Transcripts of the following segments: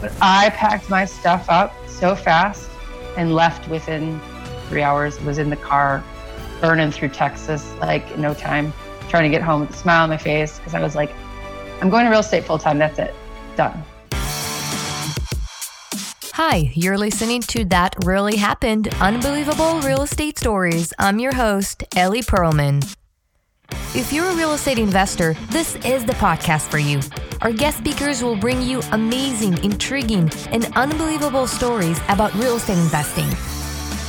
But I packed my stuff up so fast and left within three hours. Was in the car, burning through Texas like no time, trying to get home with a smile on my face because I was like, I'm going to real estate full time. That's it, done. Hi, you're listening to That Really Happened Unbelievable Real Estate Stories. I'm your host, Ellie Perlman. If you're a real estate investor, this is the podcast for you. Our guest speakers will bring you amazing, intriguing, and unbelievable stories about real estate investing.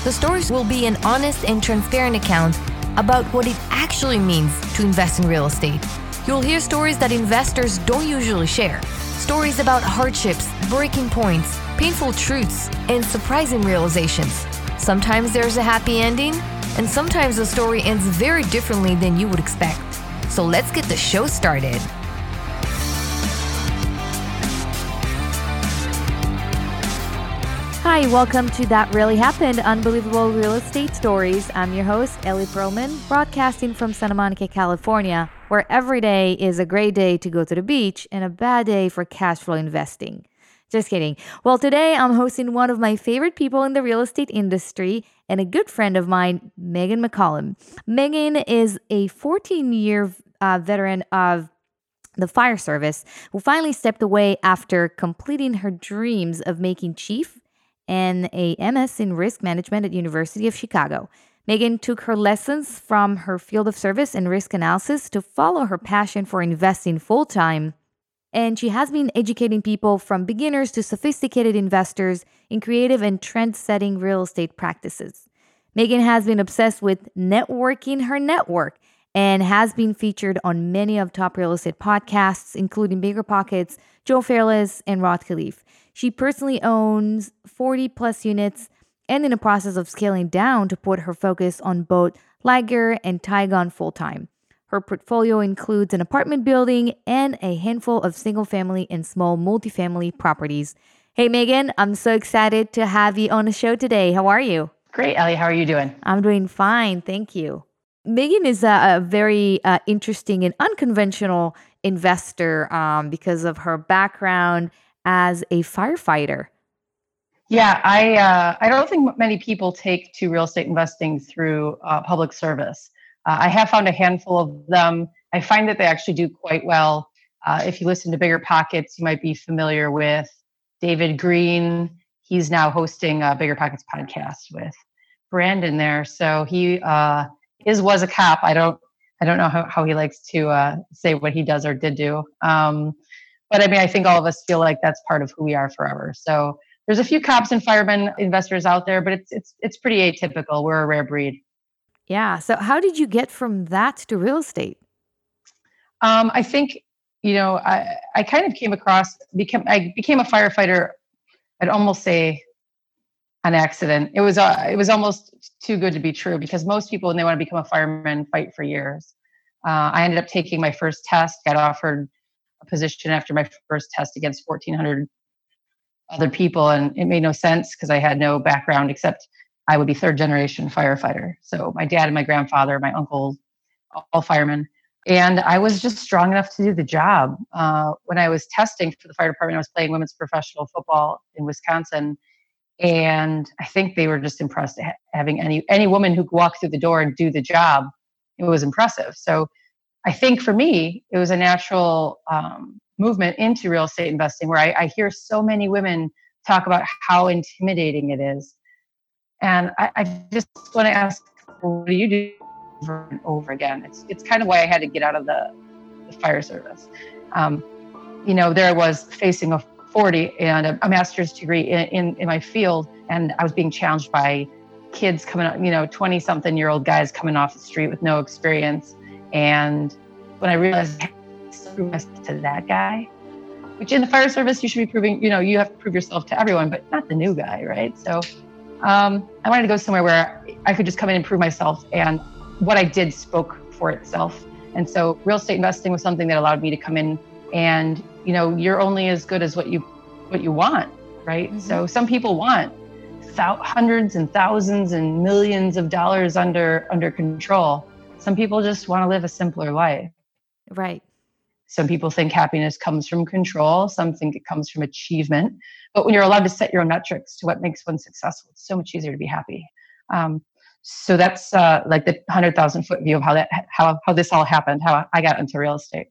The stories will be an honest and transparent account about what it actually means to invest in real estate. You'll hear stories that investors don't usually share stories about hardships, breaking points, painful truths, and surprising realizations. Sometimes there's a happy ending, and sometimes the story ends very differently than you would expect. So let's get the show started. Hi, welcome to That Really Happened Unbelievable Real Estate Stories. I'm your host, Ellie Perlman, broadcasting from Santa Monica, California, where every day is a great day to go to the beach and a bad day for cash flow investing. Just kidding. Well, today I'm hosting one of my favorite people in the real estate industry and a good friend of mine, Megan McCollum. Megan is a 14 year uh, veteran of the fire service who finally stepped away after completing her dreams of making chief and a MS in risk management at University of Chicago. Megan took her lessons from her field of service and risk analysis to follow her passion for investing full time and she has been educating people from beginners to sophisticated investors in creative and trend setting real estate practices. Megan has been obsessed with networking her network and has been featured on many of top real estate podcasts, including Bigger Pockets, Joe Fairless, and Rod Khleif. She personally owns 40 plus units and in the process of scaling down to put her focus on both Liger and Tigon full time. Her portfolio includes an apartment building and a handful of single family and small multifamily properties. Hey, Megan, I'm so excited to have you on the show today. How are you? Great, Ellie. How are you doing? I'm doing fine. Thank you. Megan is a, a very uh, interesting and unconventional investor um, because of her background as a firefighter. Yeah, I uh, I don't think many people take to real estate investing through uh, public service. Uh, I have found a handful of them. I find that they actually do quite well. Uh, if you listen to Bigger Pockets, you might be familiar with David Greene. He's now hosting a Bigger Pockets podcast with Brandon there. So he uh, is was a cop. I don't I don't know how, how he likes to uh, say what he does or did do. Um, but I mean, I think all of us feel like that's part of who we are forever. So there's a few cops and firemen investors out there, but it's it's it's pretty atypical. We're a rare breed. Yeah. So, how did you get from that to real estate? Um, I think you know I I kind of came across became I became a firefighter. I'd almost say an accident. It was uh, it was almost too good to be true because most people when they want to become a fireman fight for years. Uh, I ended up taking my first test, got offered a position after my first test against 1,400 other people, and it made no sense because I had no background except I would be third generation firefighter. So my dad and my grandfather, my uncle, all firemen. And I was just strong enough to do the job. Uh, when I was testing for the fire department, I was playing women's professional football in Wisconsin. And I think they were just impressed having any any woman who could walk through the door and do the job. It was impressive. So I think for me, it was a natural um, movement into real estate investing where I, I hear so many women talk about how intimidating it is and I, I just want to ask, what do you do over and over again? It's, it's kind of why I had to get out of the, the fire service. Um, you know, there I was facing a 40 and a, a master's degree in, in, in my field, and I was being challenged by kids coming up, you know, 20 something year old guys coming off the street with no experience. And when I realized to that guy, which in the fire service, you should be proving, you know, you have to prove yourself to everyone, but not the new guy, right? So um, I wanted to go somewhere where I could just come in and prove myself, and what I did spoke for itself. And so, real estate investing was something that allowed me to come in, and you know, you're only as good as what you what you want, right? Mm-hmm. So, some people want hundreds and thousands and millions of dollars under under control. Some people just want to live a simpler life. Right. Some people think happiness comes from control. Some think it comes from achievement. But when you're allowed to set your own metrics to what makes one successful, it's so much easier to be happy. Um, so that's uh, like the hundred thousand foot view of how that how how this all happened, how I got into real estate.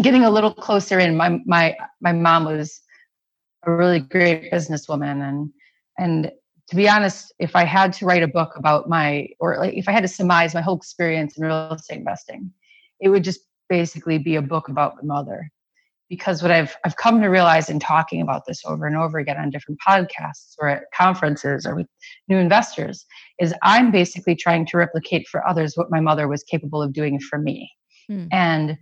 Getting a little closer in, my my my mom was a really great businesswoman, and and to be honest, if I had to write a book about my or like if I had to surmise my whole experience in real estate investing, it would just basically be a book about my mother because what I've I've come to realize in talking about this over and over again on different podcasts or at conferences or with new investors is I'm basically trying to replicate for others what my mother was capable of doing for me. Hmm. And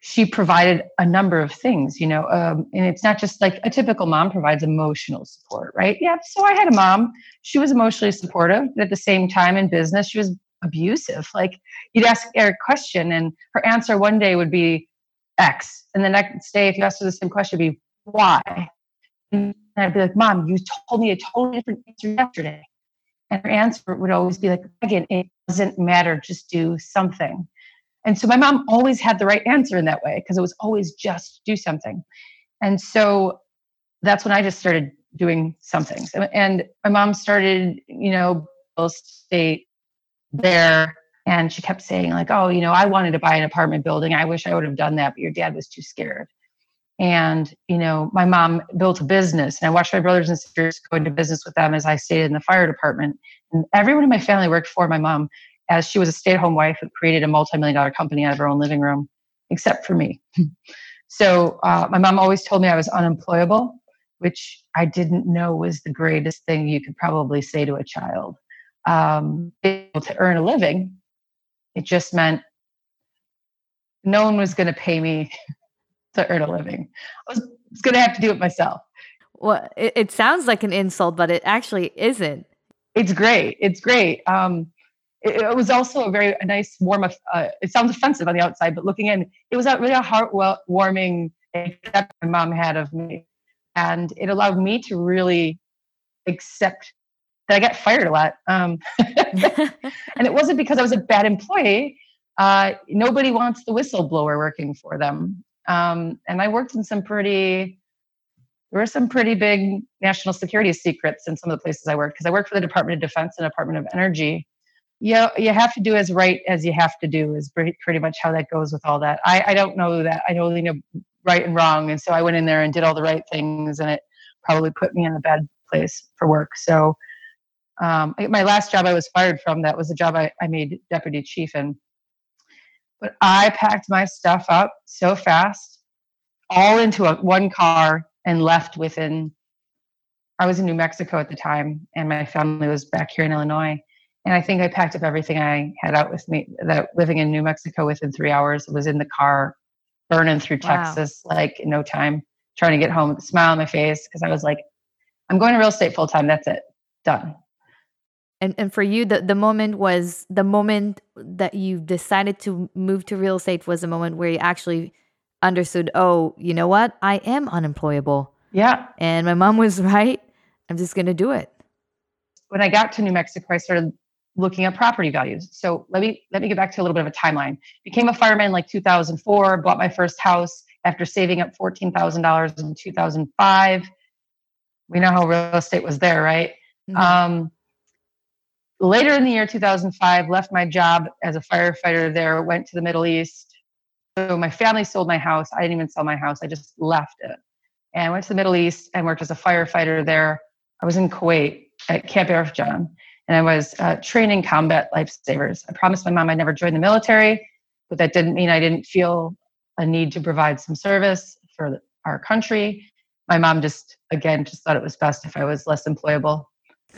she provided a number of things, you know, um, and it's not just like a typical mom provides emotional support, right? Yeah. So I had a mom. She was emotionally supportive, but at the same time in business, she was abusive. Like you'd ask her a question, and her answer one day would be, X. And the next day, if you asked her the same question, it'd be why? And I'd be like, Mom, you told me a totally different answer yesterday. And her answer would always be like, again, it doesn't matter, just do something. And so my mom always had the right answer in that way because it was always just do something. And so that's when I just started doing something. And my mom started, you know, real estate there. And she kept saying like oh you know i wanted to buy an apartment building. I wish i would have done that but your dad was too scared. And you know my mom built a business and i watched my brothers and sisters go into business with them as i stayed in the fire department. And everyone in my family worked for my mom as she was a stay-at-home wife who created a multi-million dollar company out of her own living room except for me. So uh, my mom always told me i was unemployable which i didn't know was the greatest thing you could probably say to a child um, able to earn a living it just meant no one was going to pay me to earn a living. I was, was going to have to do it myself. Well, it, it, sounds like an insult, but it actually isn't. It's great. It's great. Um, it, it, was also a very a nice, warm. Uh, it sounds offensive on the outside, but looking in, it was a really a heartwarming that my mom had of me, and it allowed me to really accept that I got fired a lot. Um, and it wasn't because I was a bad employee. Uh, nobody wants the whistleblower working for them. Um, and I worked in some pretty, there were some pretty big national security secrets in some of the places I worked because I worked for the Department of Defense and Department of Energy. You, you have to do as right as you have to do is pretty, pretty much how that goes with all that. I, I don't know that. I only know right and wrong. And so I went in there and did all the right things and it probably put me in a bad place for work. So um, my last job I was fired from, that was the job I, I made deputy chief in. But I packed my stuff up so fast, all into a, one car, and left within. I was in New Mexico at the time, and my family was back here in Illinois. And I think I packed up everything I had out with me. That living in New Mexico within three hours was in the car, burning through Texas wow. like in no time, trying to get home with a smile on my face because I was like, I'm going to real estate full time. That's it, done and and for you the the moment was the moment that you decided to move to real estate was a moment where you actually understood oh you know what? I am unemployable. Yeah. And my mom was right. I'm just going to do it. When i got to new mexico i started looking at property values. So let me let me get back to a little bit of a timeline. Became a fireman like 2004 bought my first house after saving up $14000 in 2005 we know how real estate was there right? Mm-hmm. um, later in the year 2005 left my job as a firefighter there went to the middle east. So my family sold my house. I didn't even sell my house. I just left it. And went to the middle east and worked as a firefighter there. I was in kuwait at camp arifjan and i was uh, training combat lifesavers. I promised my mom i'd never join the military but that didn't mean i didn't feel a need to provide some service for our country. My mom just again just thought it was best if i was less employable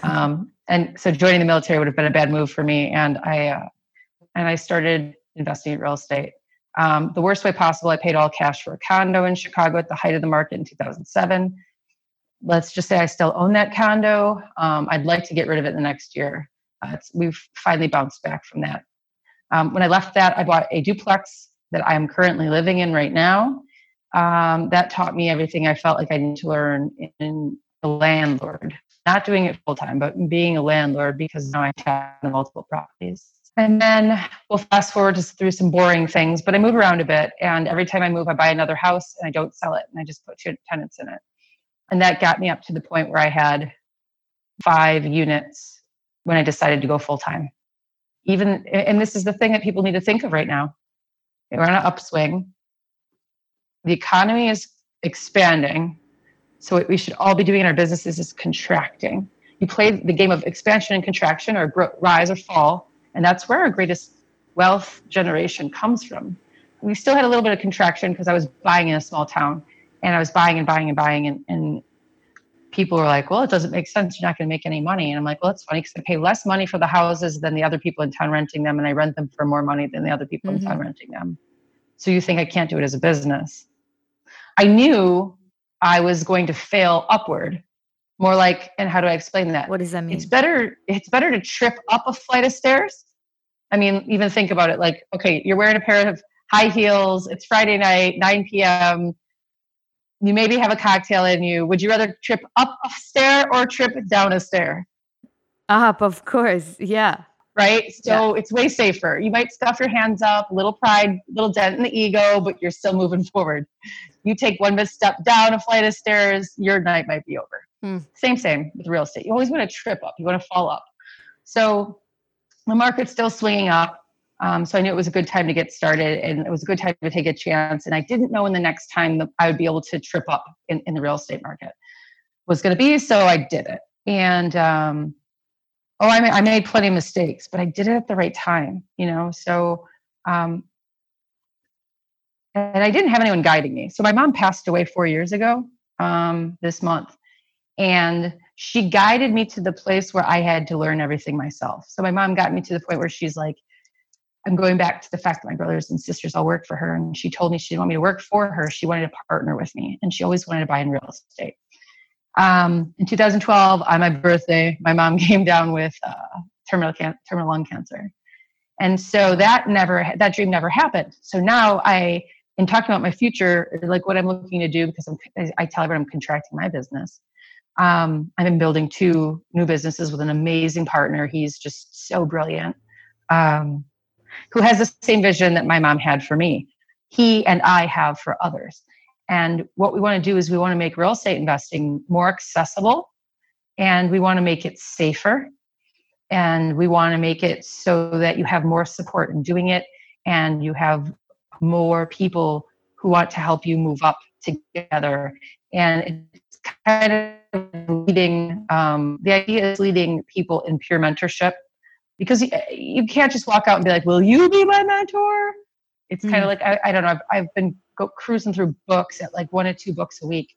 um, and so joining the military would have been a bad move for me. And I uh, and I started investing in real estate. Um, the worst way possible. I paid all cash for a condo in Chicago at the height of the market in 2007. Let's just say I still own that condo. Um, I'd like to get rid of it the next year. Uh, we've finally bounced back from that. Um, when I left that, I bought a duplex that I am currently living in right now. Um, that taught me everything I felt like I needed to learn in the landlord not doing it full time, but being a landlord because now I have multiple properties. And then we'll fast forward just through some boring things, but I move around a bit. And every time I move, I buy another house and I don't sell it and I just put two tenants in it. And that got me up to the point where I had five units when I decided to go full time. Even, and this is the thing that people need to think of right now. We're on an upswing. The economy is expanding. So what we should all be doing in our businesses is contracting. You play the game of expansion and contraction or grow, rise or fall and that's where our greatest wealth generation comes from. We still had a little bit of contraction because I was buying in a small town and I was buying and buying and buying. And, and people were like, well, it doesn't make sense. You're not going to make any money. And I'm like, well, it's funny because I pay less money for the houses than the other people in town renting them. And I rent them for more money than the other people mm-hmm. in town mm-hmm. renting them. So you think I can't do it as a business? I knew I was going to fail upward. More like and how do i explain that? What does that mean? it's better it's better to trip up a flight of stairs. I mean even think about it like okay you're wearing a pair of high heels it's friday night 9 p.m you maybe have a cocktail in you. Would you rather trip up a stair or trip down a stair? Up of course yeah right so yeah. it's way safer you might stuff your hands up little pride little dent in the ego but you're still moving forward you take one misstep down a flight of stairs your night might be over Hmm. Same, same with real estate. You always want to trip up. You want to fall up. So the market's still swinging up. Um, so I knew it was a good time to get started and it was a good time to take a chance. And I didn't know when the next time that I would be able to trip up in, in the real estate market was going to be. So I did it. And, um, oh, I, made, I made plenty of mistakes, but I did it at the right time, you know? So, um, and I didn't have anyone guiding me. So my mom passed away four years ago um, this month. And she guided me to the place where I had to learn everything myself. So my mom got me to the point where she's like, I'm going back to the fact that my brothers and sisters all work for her. And she told me she didn't want me to work for her. She wanted to partner with me. And she always wanted to buy in real estate. Um, in 2012, on my birthday, my mom came down with uh, terminal, can- terminal lung cancer. And so that never, that dream never happened. So now I, in talking about my future, like what I'm looking to do, because I'm, I tell everyone I'm contracting my business um, I've been building two new businesses with an amazing partner. He's just so brilliant, um, who has the same vision that my mom had for me. He and I have for others. And what we want to do is we want to make real estate investing more accessible and we want to make it safer and we want to make it so that you have more support in doing it and you have more people who want to help you move up together and it's kind of leading um, the idea is leading people in peer mentorship because you, you, can't just walk out and be like will you be my mentor it's mm. kind of like I, I, don't know I've, I've been go, cruising through books at like one or two books a week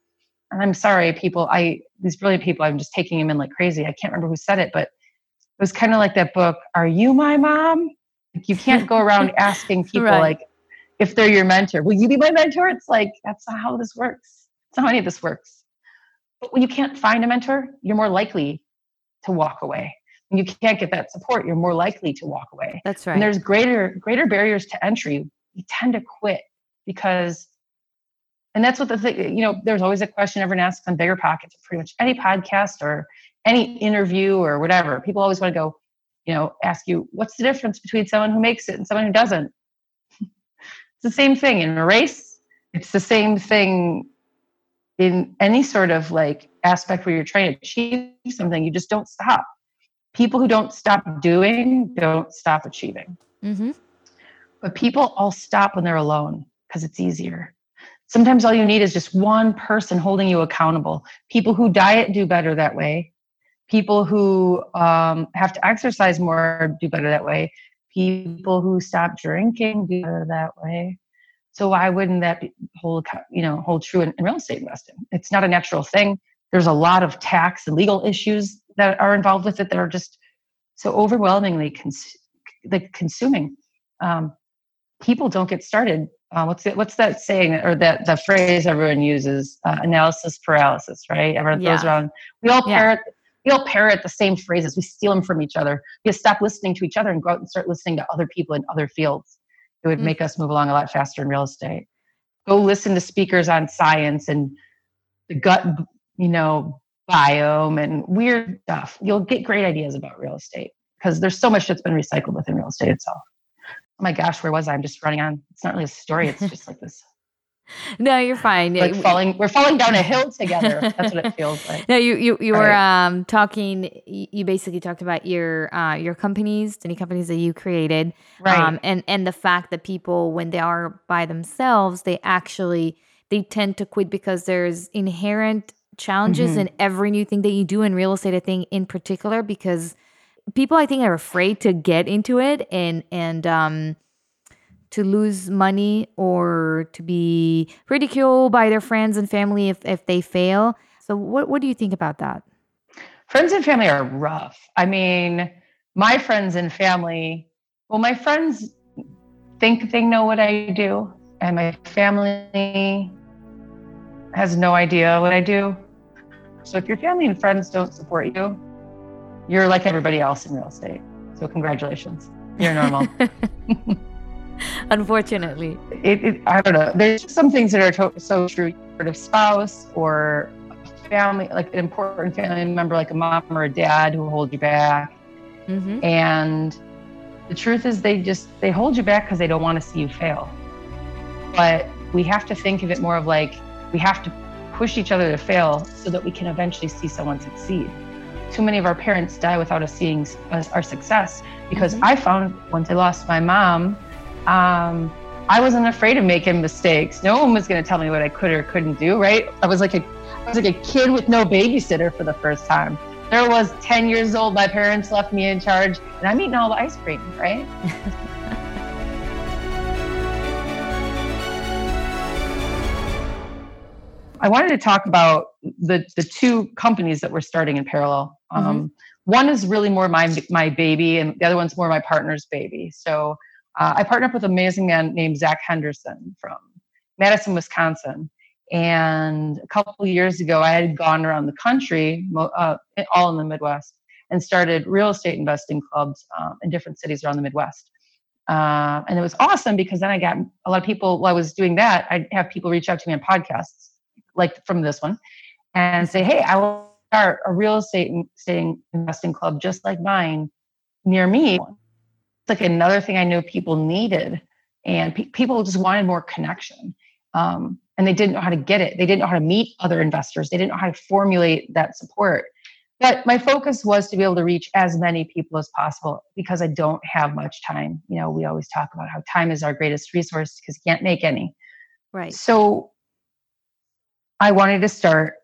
and i'm sorry people i these brilliant people i'm just taking them in like crazy i can't remember who said it but it was kind of like that book are you my mom like you can't go around asking people right. like if they're your mentor will you be my mentor it's like that's not how this works it's not how any of this works but when you can't find a mentor, you're more likely to walk away. When you can't get that support, you're more likely to walk away. That's right. And there's greater greater barriers to entry. We tend to quit because and that's what the thing, you know, there's always a question everyone asks on bigger pockets, pretty much any podcast or any interview or whatever. People always want to go, you know, ask you, what's the difference between someone who makes it and someone who doesn't? it's the same thing in a race. It's the same thing in any sort of like aspect where you're trying to achieve something, you just don't stop. People who don't stop doing don't stop achieving. Mm-hmm. But people all stop when they're alone because it's easier. Sometimes all you need is just one person holding you accountable. People who diet do better that way. People who um, have to exercise more do better that way. People who stop drinking do better that way. So why wouldn't that be hold you know hold true in, in real estate investing? It's not a natural thing. There's a lot of tax and legal issues that are involved with it that are just so overwhelmingly cons- like consuming. Um, people don't get started. Uh, what's it, what's that saying or that the phrase everyone uses? Uh, analysis paralysis, right? Everyone yeah. throws around. We all parrot. Yeah. We all parrot the same phrases. We steal them from each other. We just stop listening to each other and go out and start listening to other people in other fields. It would mm-hmm. make us move along a lot faster in real estate. Go listen to speakers on science and the gut, you know, biome and weird stuff. You'll get great ideas about real estate. because there's so much that's been recycled within real estate itself. Oh my gosh, where was I? I'm just running on. It's not really a story. It's just like this no, you're fine. Like falling, we're falling down a hill together. That's what it feels like. No, you you you were right. um talking. You basically talked about your uh your companies, any companies that you created, right? Um, and and the fact that people, when they are by themselves, they actually they tend to quit because there's inherent challenges mm-hmm. in every new thing that you do in real estate. I think in particular because people, I think, are afraid to get into it and and um to lose money or to be ridiculed by their friends and family if, if they fail. So, what, what do you think about that? Friends and family are rough. I mean, my friends and family, well, my friends think they know what I do, and my family has no idea what I do. So, if your family and friends don't support you, you're like everybody else in real estate. So, congratulations. You're normal. unfortunately. It, it, I don't know. There's some things that are to- so true. Sort of spouse or family, like an important family member, like a mom or a dad who hold you back. Mm-hmm. And the truth is, they just they hold you back because they don't want to see you fail. But we have to think of it more of like we have to push each other to fail so that we can eventually see someone succeed. Too many of our parents die without us seeing our success because mm-hmm. I found once I lost my mom um, I wasn't afraid of making mistakes. No one was going to tell me what I could or couldn't do, right? I was like a, I was like a kid with no babysitter for the first time. There was 10 years old. My parents left me in charge, and I'm eating all the ice cream, right? I wanted to talk about the the two companies that we're starting in parallel. Mm-hmm. Um, one is really more my my baby, and the other one's more my partner's baby. So uh, I partnered up with an amazing man named Zach Henderson from Madison, Wisconsin. And a couple years ago, I had gone around the country, uh, all in the Midwest, and started real estate investing clubs um, in different cities around the Midwest. Uh, and it was awesome because then I got a lot of people. While I was doing that, I'd have people reach out to me on podcasts, like from this one, and say, "Hey, I start a real estate investing club just like mine near me." It's like another thing I know people needed, and pe- people just wanted more connection. Um, and they didn't know how to get it. They didn't know how to meet other investors. They didn't know how to formulate that support. But my focus was to be able to reach as many people as possible because I don't have much time. You know, we always talk about how time is our greatest resource because you can't make any. Right. So I wanted to start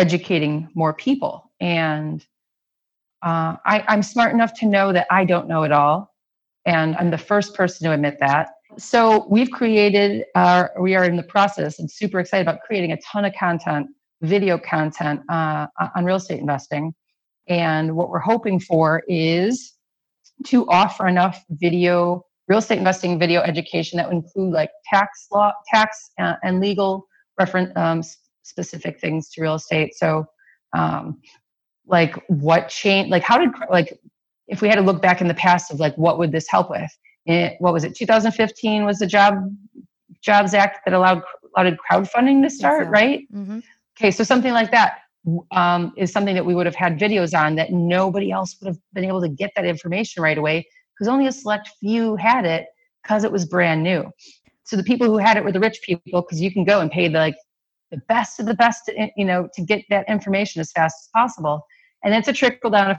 educating more people. And uh, I, I'm smart enough to know that I don't know it all. And I'm the first person to admit that. So we've created, our, we are in the process and super excited about creating a ton of content, video content uh, on real estate investing. And what we're hoping for is to offer enough video, real estate investing video education that would include like tax law, tax uh, and legal reference um, specific things to real estate. So, um, like what change, like how did like if we had to look back in the past of like what would this help with it, what was it 2015 was the job jobs act that allowed allowed crowdfunding to start so. right mm-hmm. okay so something like that um, is something that we would have had videos on that nobody else would have been able to get that information right away because only a select few had it because it was brand new so the people who had it were the rich people because you can go and pay the like the best of the best you know to get that information as fast as possible and it's a trickle down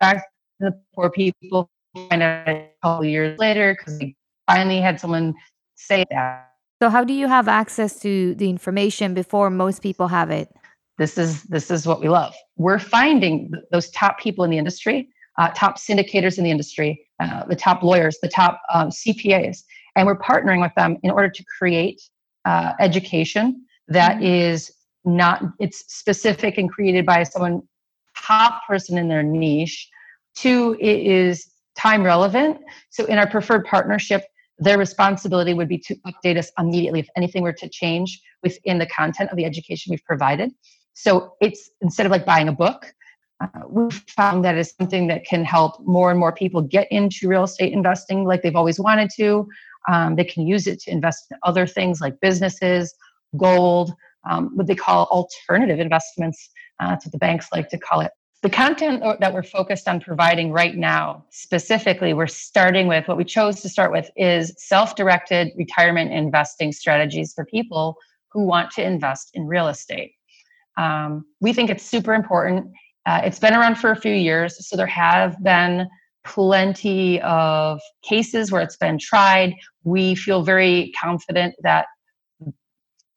effect the poor people find out a couple years later because they finally had someone say that. So how do you have access to the information before most people have it? This is this is what we love. We're finding those top people in the industry, uh, top syndicators in the industry, uh, the top lawyers, the top um, CPAs, and we're partnering with them in order to create uh, education that mm-hmm. is not it's specific and created by someone top person in their niche Two, it is time relevant. So in our preferred partnership, their responsibility would be to update us immediately if anything were to change within the content of the education we've provided. So it's instead of like buying a book, uh, we've found that is something that can help more and more people get into real estate investing like they've always wanted to. Um, they can use it to invest in other things like businesses, gold, um, what they call alternative investments. Uh, what the banks like to call it the content that we're focused on providing right now, specifically, we're starting with what we chose to start with is self directed retirement investing strategies for people who want to invest in real estate. Um, we think it's super important. Uh, it's been around for a few years, so there have been plenty of cases where it's been tried. We feel very confident that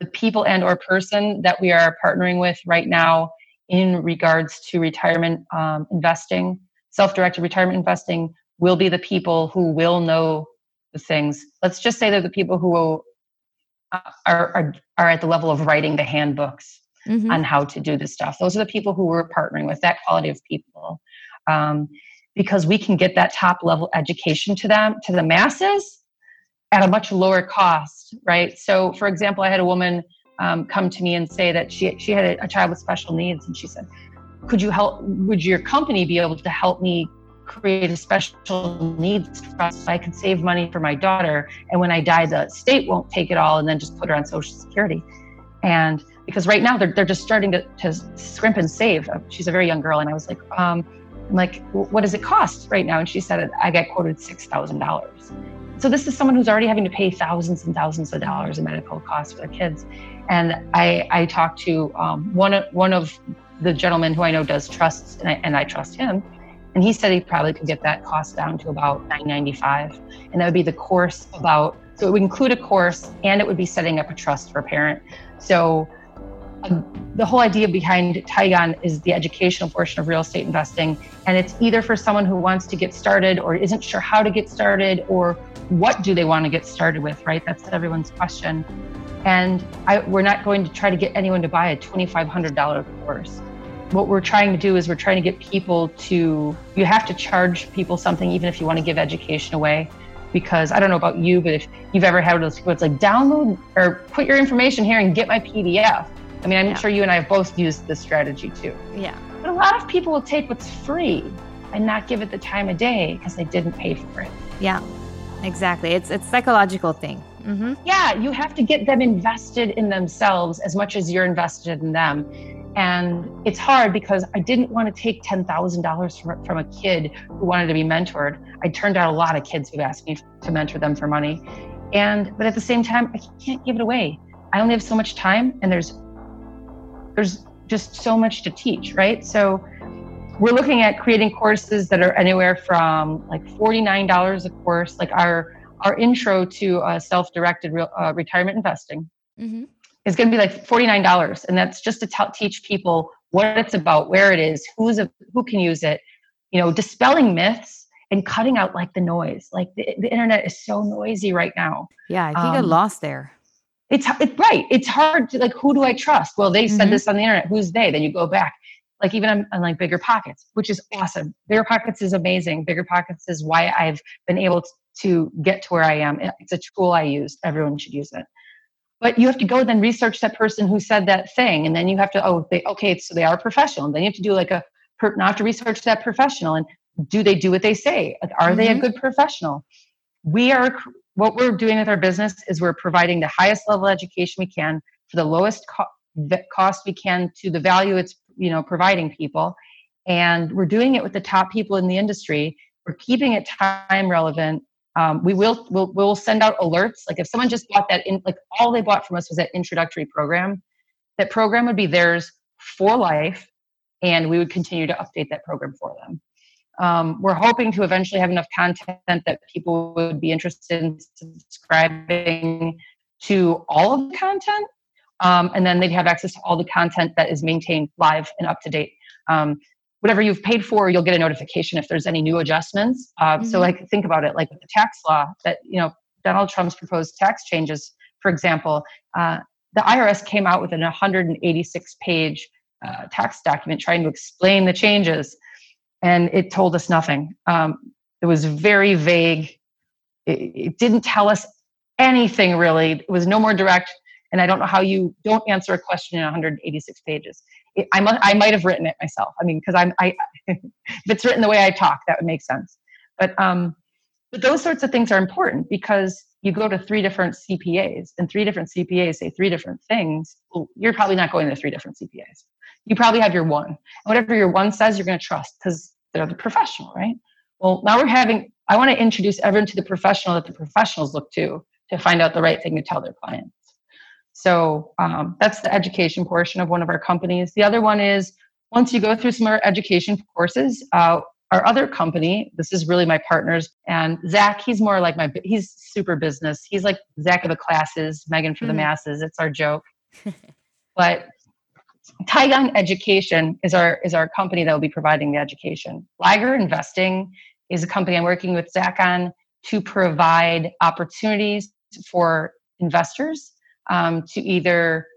the people and or person that we are partnering with right now in regards to retirement um, investing, self-directed retirement investing, will be the people who will know the things. Let's just say they're the people who will, uh, are, are, are at the level of writing the handbooks mm-hmm. on how to do this stuff. Those are the people who we're partnering with, that quality of people. Um, because we can get that top level education to them, to the masses at a much lower cost, right? So, for example, I had a woman um, come to me and say that she she had a, a child with special needs, and she said, "Could you help? Would your company be able to help me create a special needs trust so I could save money for my daughter. And when I die, the state won't take it all and then just put her on Social Security. And because right now they're, they're just starting to, to scrimp and save. She's a very young girl. And I was like, um, I'm like, what does it cost right now? And she said, I got quoted $6,000. So this is someone who's already having to pay thousands and thousands of dollars in medical costs for their kids. And I, I talked to um, one, of, one of the gentlemen who I know does trusts, and I, and I trust him. And he said he probably could get that cost down to about 995 And that would be the course about, so it would include a course and it would be setting up a trust for a parent. So Um, the whole idea behind Tigon is the educational portion of real estate investing. And it's either for someone who wants to get started or isn't sure how to get started or what do they want to get started with, right? That's everyone's question. And I, we're not going to try to get anyone to buy a $2,500 course. What we're trying to do is we're trying to get people to, you have to charge people something even if you want to give education away. Because I don't know about you, but if you've ever had those people, it's like download or put your information here and get my PDF. I mean, I'm yeah. sure you and I have both used this strategy too. Yeah. But a lot of people will take what's free and not give it the time of day because they didn't pay for it. Yeah. Exactly. It's it's psychological thing. Mm-hmm. Yeah, you have to get them invested in themselves as much as you're invested in them. And it's hard because I didn't want to take $10,000 from, from a kid who wanted to be mentored. I turned out a lot of kids who asked me to mentor them for money. And, but at the same time, I can't give it away. I only have so much time and there's, there's just so much to teach, right? So we're looking at creating courses that are anywhere from like $49 a course, like our our intro to uh, self-directed real, uh, retirement investing mm-hmm. is going to be like $49 and that's just to t- teach people what it's about where it is who's a, who can use it you know dispelling myths and cutting out like the noise like the, the internet is so noisy right now yeah i think um, i lost there it's, it's right it's hard to like who do i trust? Well they mm-hmm. said this on the internet who's they? Then you go back. Like even on, on, like bigger pockets which is awesome. Bigger pockets is amazing. Bigger pockets is why i've been able to, to get to where i am. It's a tool i use. Everyone should use it. But you have to go then research that person who said that thing and then you have to oh they okay so they are professional. And then you have to do like a not to research that professional and do they do what they say? Are mm-hmm. they a mm-hmm. good professional? We are what we're doing with our business is we're providing the highest level education we can for the lowest co- cost we can to the value it's you know providing people. And we're doing it with the top people in the industry. We're keeping it time relevant. Um, we will we'll, we'll send out alerts. Like if someone just bought that in like all they bought from us was that introductory program that program would be theirs for life and we would continue to update that program for them um, we're hoping to eventually have enough content that people would be interested in subscribing to all of the content um, and then they'd have access to all the content that is maintained live and up to date. Um, whatever you've paid for, you'll get a notification if there's any new adjustments. Uh, mm-hmm. So, like, think about it, like the tax law that you know Donald Trump's proposed tax changes, for example. Uh, the IRS came out with an 186 page uh, tax document trying to explain the changes, and it told us nothing. Um, it was very vague. It, it didn't tell us anything really. It was no more direct and I don't know how you don't answer a question in 186 pages. It, I, might, I might have written it myself. I mean, because I'm, I, if it's written the way I talk, that would make sense. But, um, but those sorts of things are important because you go to three different CPAs and three different CPAs say three different things. Well, you're probably not going to three different CPAs. you probably have your one. And whatever your one says, you're going to trust because they're the professional, right? Well, now we're having, I want to introduce everyone to the professional that the professionals look to to find out the right thing to tell their clients. So um, that's the education portion of one of our companies. The other one is once you go through some of our education courses, uh, our other company, this is really my partners, and Zach, he's more like my, he's super business. He's like Zach of the classes, Megan for mm-hmm. the masses. It's our joke. but Tigon Education is our is our company that will be providing the education. Liger Investing is a company I'm working with Zach on to provide opportunities for investors um, to either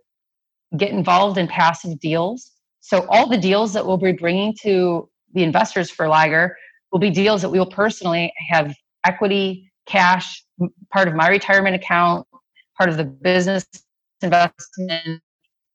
get involved in passive deals. So all the deals that we'll be bringing to the investors for Liger will be deals that we will personally have equity, cash, part of my retirement account, part of the business investment.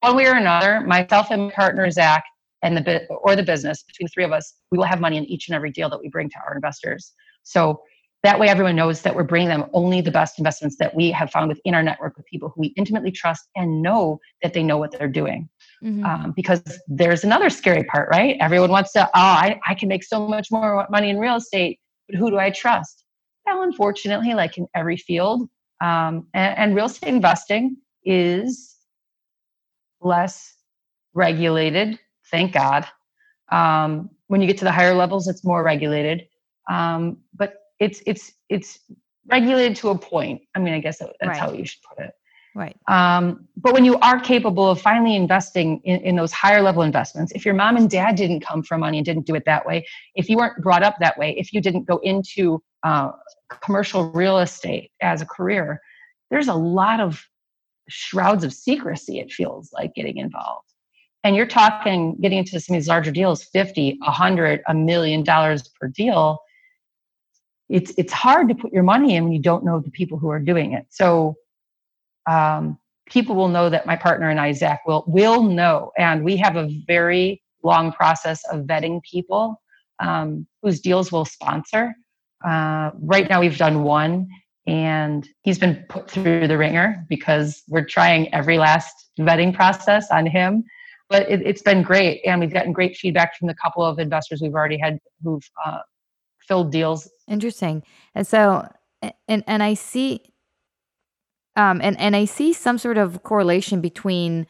One way or another, myself and my partner Zach and the or the business between the three of us, we will have money in each and every deal that we bring to our investors. So that way, everyone knows that we're bringing them only the best investments that we have found within our network with people who we intimately trust and know that they know what they're doing. Mm-hmm. Um, because there's another scary part, right? Everyone wants to, oh, I, I can make so much more money in real estate, but who do I trust? Well, unfortunately, like in every field, um, and, and real estate investing is less regulated, thank God. Um, when you get to the higher levels, it's more regulated. Um, but it's it's it's regulated to a point. I mean, I guess that's right. how you should put it. Right. Um, but when you are capable of finally investing in, in those higher level investments, if your mom and dad didn't come from money and didn't do it that way, if you weren't brought up that way, if you didn't go into uh, commercial real estate as a career, there's a lot of shrouds of secrecy, it feels like getting involved. And you're talking getting into some of these larger deals 50, 100, a million dollars per deal it's it's hard to put your money in when you don't know the people who are doing it. So um, people will know that my partner and I, Zach, will will know, and we have a very long process of vetting people um, whose deals will sponsor. Uh, right now, we've done one, and he's been put through the ringer because we're trying every last vetting process on him. But it, has been great, and we've gotten great feedback from the couple of investors we've already had who've uh, filled deals. Interesting. And so, and and I see, um, and and I see some sort of correlation between,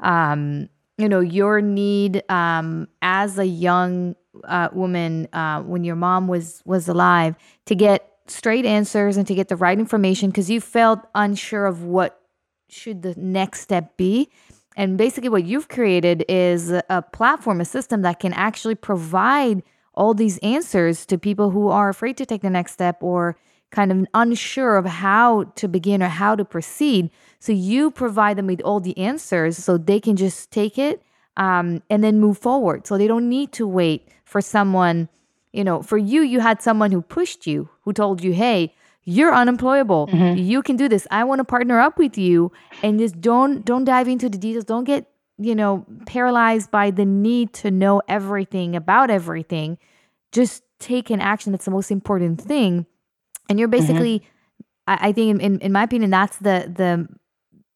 um, you know, your need, um, as a young uh, woman, uh, when your mom was was alive, to get straight answers and to get the right information because you felt unsure of what should the next step be and basically what you've created is a platform a system that can actually provide all these answers to people who are afraid to take the next step or kind of unsure of how to begin or how to proceed. So you provide them with all the answers so they can just take it um, and then move forward. So they don't need to wait for someone, you know, for you, you had someone who pushed you, who told you, hey, you're unemployable. Mm-hmm. You can do this. I want to partner up with you and just don't don't dive into the details. Don't get you know, paralyzed by the need to know everything about everything. Just take an action. That's the most important thing. And you're mm-hmm. basically, mm-hmm. I, I, think, in, in my opinion, that's the the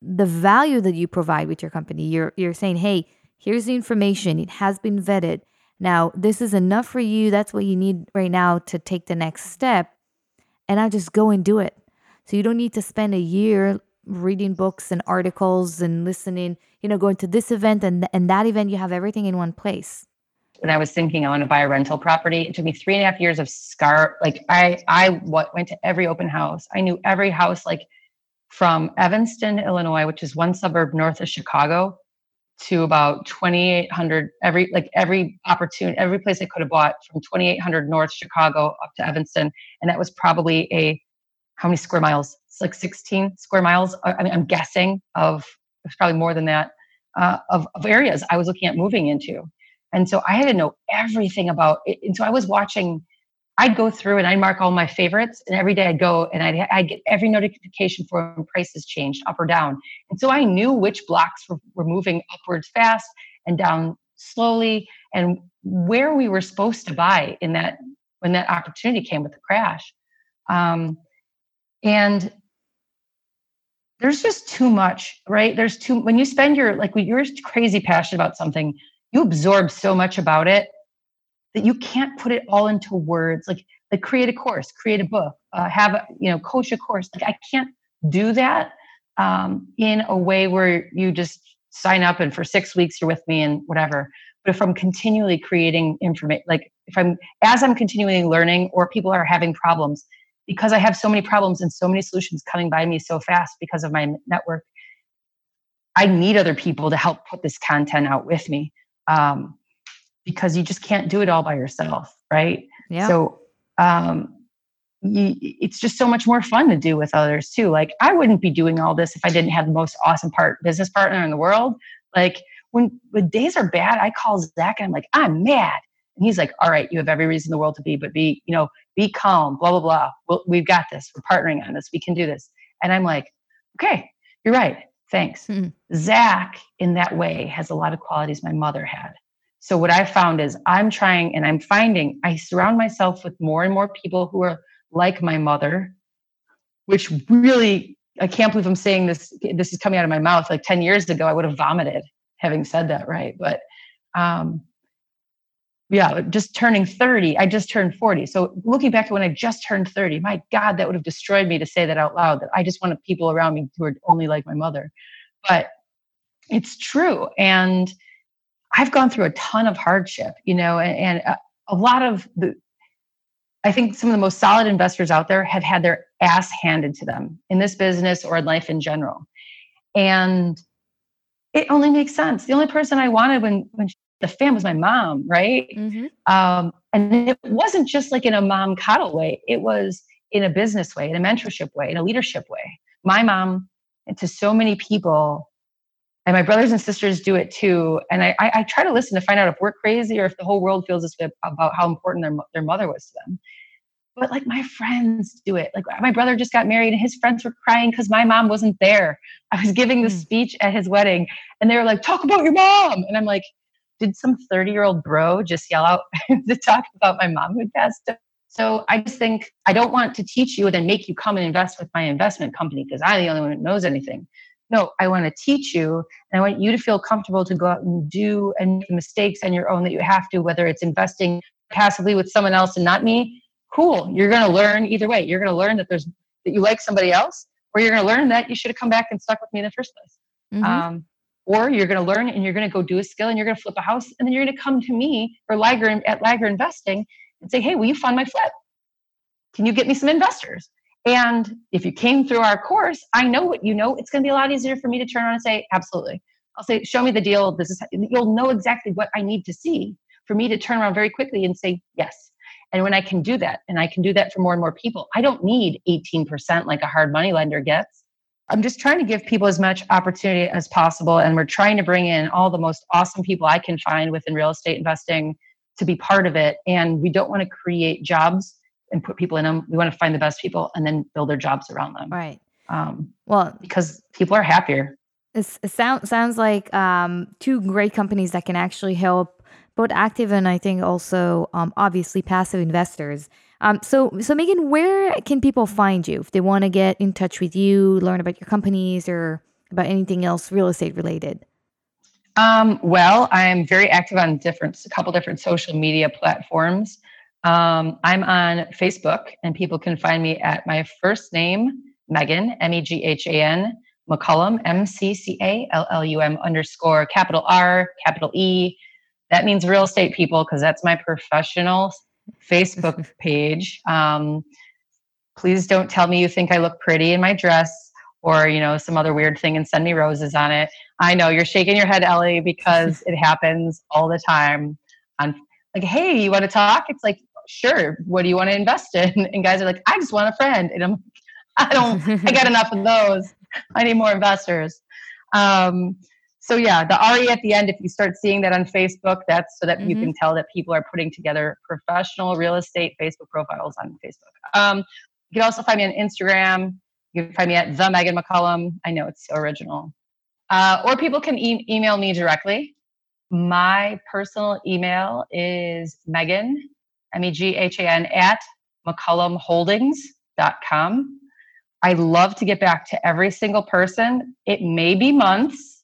the value that you provide with your company. You're you're saying, hey, here's the information. It has been vetted. Now, this is enough for you. That's what you need right now to take the next step. And I just go and do it. So you don't need to spend a year reading books and articles and listening, you know, going to this event and, and that event, you have everything in one place. When I was thinking I want to buy a rental property, it took me three and a half years of scar. Like I, I what went to every open house. I knew every house, like from Evanston, Illinois, which is one suburb north of Chicago, to about 2,800. Every like every opportunity, every place I could have bought from 2,800 North Chicago up to Evanston, and that was probably a how many square miles? It's like 16 square miles. I mean, I'm guessing of it's probably more than that uh, of, of areas I was looking at moving into. And so I had to know everything about it. And so I was watching, I'd go through and I'd mark all my favorites. And every day I'd go and I'd, I'd get every notification for when prices changed up or down. And so I knew which blocks were, were moving upwards fast and down slowly and where we were supposed to buy in that when that opportunity came with the crash. Um, and there's just too much, right? There's too when you spend your like when you're crazy passionate about something, you absorb so much about it that you can't put it all into words. Like, like create a course, create a book, uh, have a, you know, coach a course. Like I can't do that um, in a way where you just sign up and for six weeks you're with me and whatever. But if I'm continually creating information, like if I'm as I'm continually learning, or people are having problems, because I have so many problems and so many solutions coming by me so fast because of my network, I need other people to help put this content out with me. Um, because you just can't do it all by yourself, right? Yeah. So um, you, it's just so much more fun to do with others too. Like I wouldn't be doing all this if I didn't have the most awesome part business partner in the world. Like when when days are bad, I call Zach and I'm like, I'm mad. And he's like, all right, you have every reason in the world to be, but be, you know, be calm, blah, blah, blah. We'll, we've got this. We're partnering on this. We can do this. And I'm like, okay, you're right. Thanks. Mm-hmm. Zach, in that way, has a lot of qualities my mother had. So what I found is I'm trying and I'm finding I surround myself with more and more people who are like my mother, which really I can't believe I'm saying this. This is coming out of my mouth. Like 10 years ago, I would have vomited having said that, right? But um, yeah, just turning 30, I just turned 40. So looking back to when I just turned 30, my God, that would have destroyed me to say that out loud that I just wanted people around me who are only like my mother. But it's true. And I've gone through a ton of hardship, you know, and, and a, a lot of the, I think some of the most solid investors out there have had their ass handed to them in this business or in life in general. And it only makes sense. The only person I wanted when, when the fam was my mom, right? Mm-hmm. Um, and it wasn't just like in a mom coddle way, it was in a business way, in a mentorship way, in a leadership way. My mom, and to so many people, and my brothers and sisters do it too. And I, I, I, try to listen to find out if we're crazy or if the whole world feels this way about how important their, their mother was to them. But like my friends do it. Like my brother just got married and his friends were crying because my mom wasn't there. I was giving the mm. speech at his wedding and they were like, talk about your mom. And I'm like, did some 30 year old bro just yell out to talk about my mom who passed? So I just think I don't want to teach you and then make you come and invest with my investment company because I'm the only one that knows anything. No, I want to teach you and I want you to feel comfortable to go out and do and make mistakes on your own that you have to, whether it's investing passively with someone else and not me. Cool. You're going to learn either way. You're going to learn that there's that you like somebody else, or you're going to learn that you should have come back and stuck with me in the first place. Mm-hmm. Um, or you're going to learn and you're going to go do a skill and you're going to flip a house and then you're going to come to me or Liger at Liger Investing and say, hey, will you fund my flip? Can you get me some investors? And if you came through our course, I know what you know. It's going to be a lot easier for me to turn around and say, absolutely. I'll say, show me the deal. This is you'll know exactly what I need to see for me to turn around very quickly and say yes. And when I can do that, and I can do that for more and more people, I don't need 18% like a hard money lender gets. I'm just trying to give people as much opportunity as possible. And we're trying to bring in all the most awesome people I can find within real estate investing to be part of it. And we don't want to create jobs and put people in them. We want to find the best people and then build their jobs around them. Right. Um, well, because people are happier. it sounds sounds like um, two great companies that can actually help both active and I think also um, obviously passive investors um, so, so Meghan, where can people find you if they want to get in touch with you, learn about your companies, or about anything else real estate related? Um, well, I'm very active on different, a couple different social media platforms. Um, I'm on Facebook, and people can find me at my first name, Meghan, M E G H A N, McCallum, M C C A L L U M underscore capital R, capital E. That means real estate people because that's my professional Facebook page. Um, please don't tell me you think I look pretty in my dress or you know some other weird thing and send me roses on it. I know you're shaking your head, Ellie, because it happens all the time. On like, hey, you want to talk? It's like, sure. What do you want to invest in? And guys are like, I just want a friend, and I'm, I don't, I got enough of those. I need more investors. Um, so yeah, the RE at the end, if you start seeing that on Facebook, that's so that mm-hmm. you can tell that people are putting together professional real estate Facebook profiles on Facebook. Um, you can also find me on Instagram. You can find me at the Meghan McCallum. I know it's so original. Uh, or people can e- email me directly. My personal email is Meghan, M E G H A N, at McCallumHoldings.com. I love to get back to every single person. It may be months,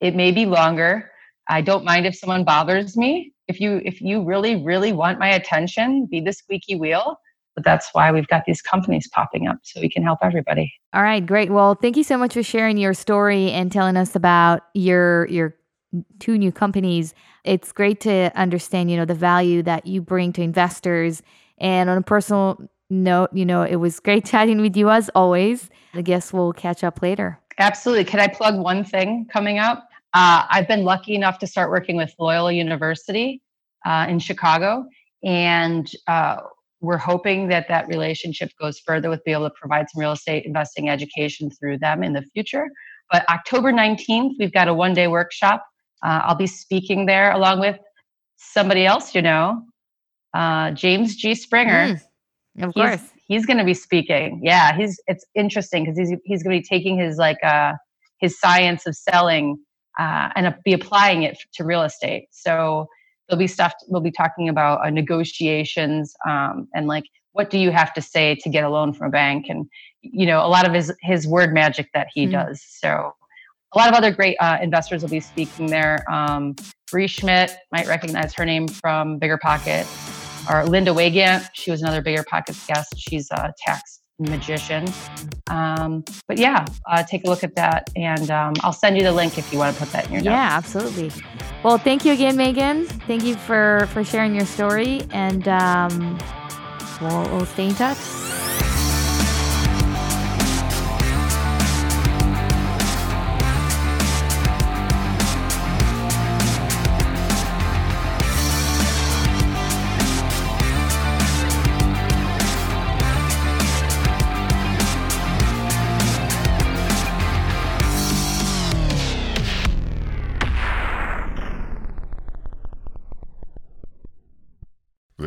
it may be longer. I don't mind if someone bothers me. If you if you really really want my attention, be the squeaky wheel. But that's why we've got these companies popping up so we can help everybody. All right, great. Well, thank you so much for sharing your story and telling us about your your two new companies. It's great to understand, you know, the value that you bring to investors. And on a personal note, you know, it was great chatting with you as always. I guess we'll catch up later. Absolutely. Can I plug one thing coming up? Uh, I've been lucky enough to start working with Loyola University uh, in Chicago, and uh, we're hoping that that relationship goes further with be able to provide some real estate investing education through them in the future. But October 19th, we've got a one day workshop. Uh, I'll be speaking there along with somebody else you know, uh, James G. Springer. Mm. Of he's, course. He's going to be speaking. Yeah, he's it's interesting because he's he's going to be taking his like uh his science of selling uh, and be applying it to real estate. So there'll be stuff we'll be talking about uh, negotiations um, and like what do you have to say to get a loan from a bank and you know a lot of his his word magic that he mm-hmm. does. So a lot of other great uh, investors will be speaking there. Um, Bree Schmidt might recognize her name from Bigger Pocket or Linda Wagant. She was another Bigger Pockets guest. She's a tax magician. Um, but yeah, uh, take a look at that, and um, I'll send you the link if you want to put that in your notes. Yeah, absolutely. Well, thank you again, Meghan. Thank you for for sharing your story, and um, we'll, we'll stay in touch.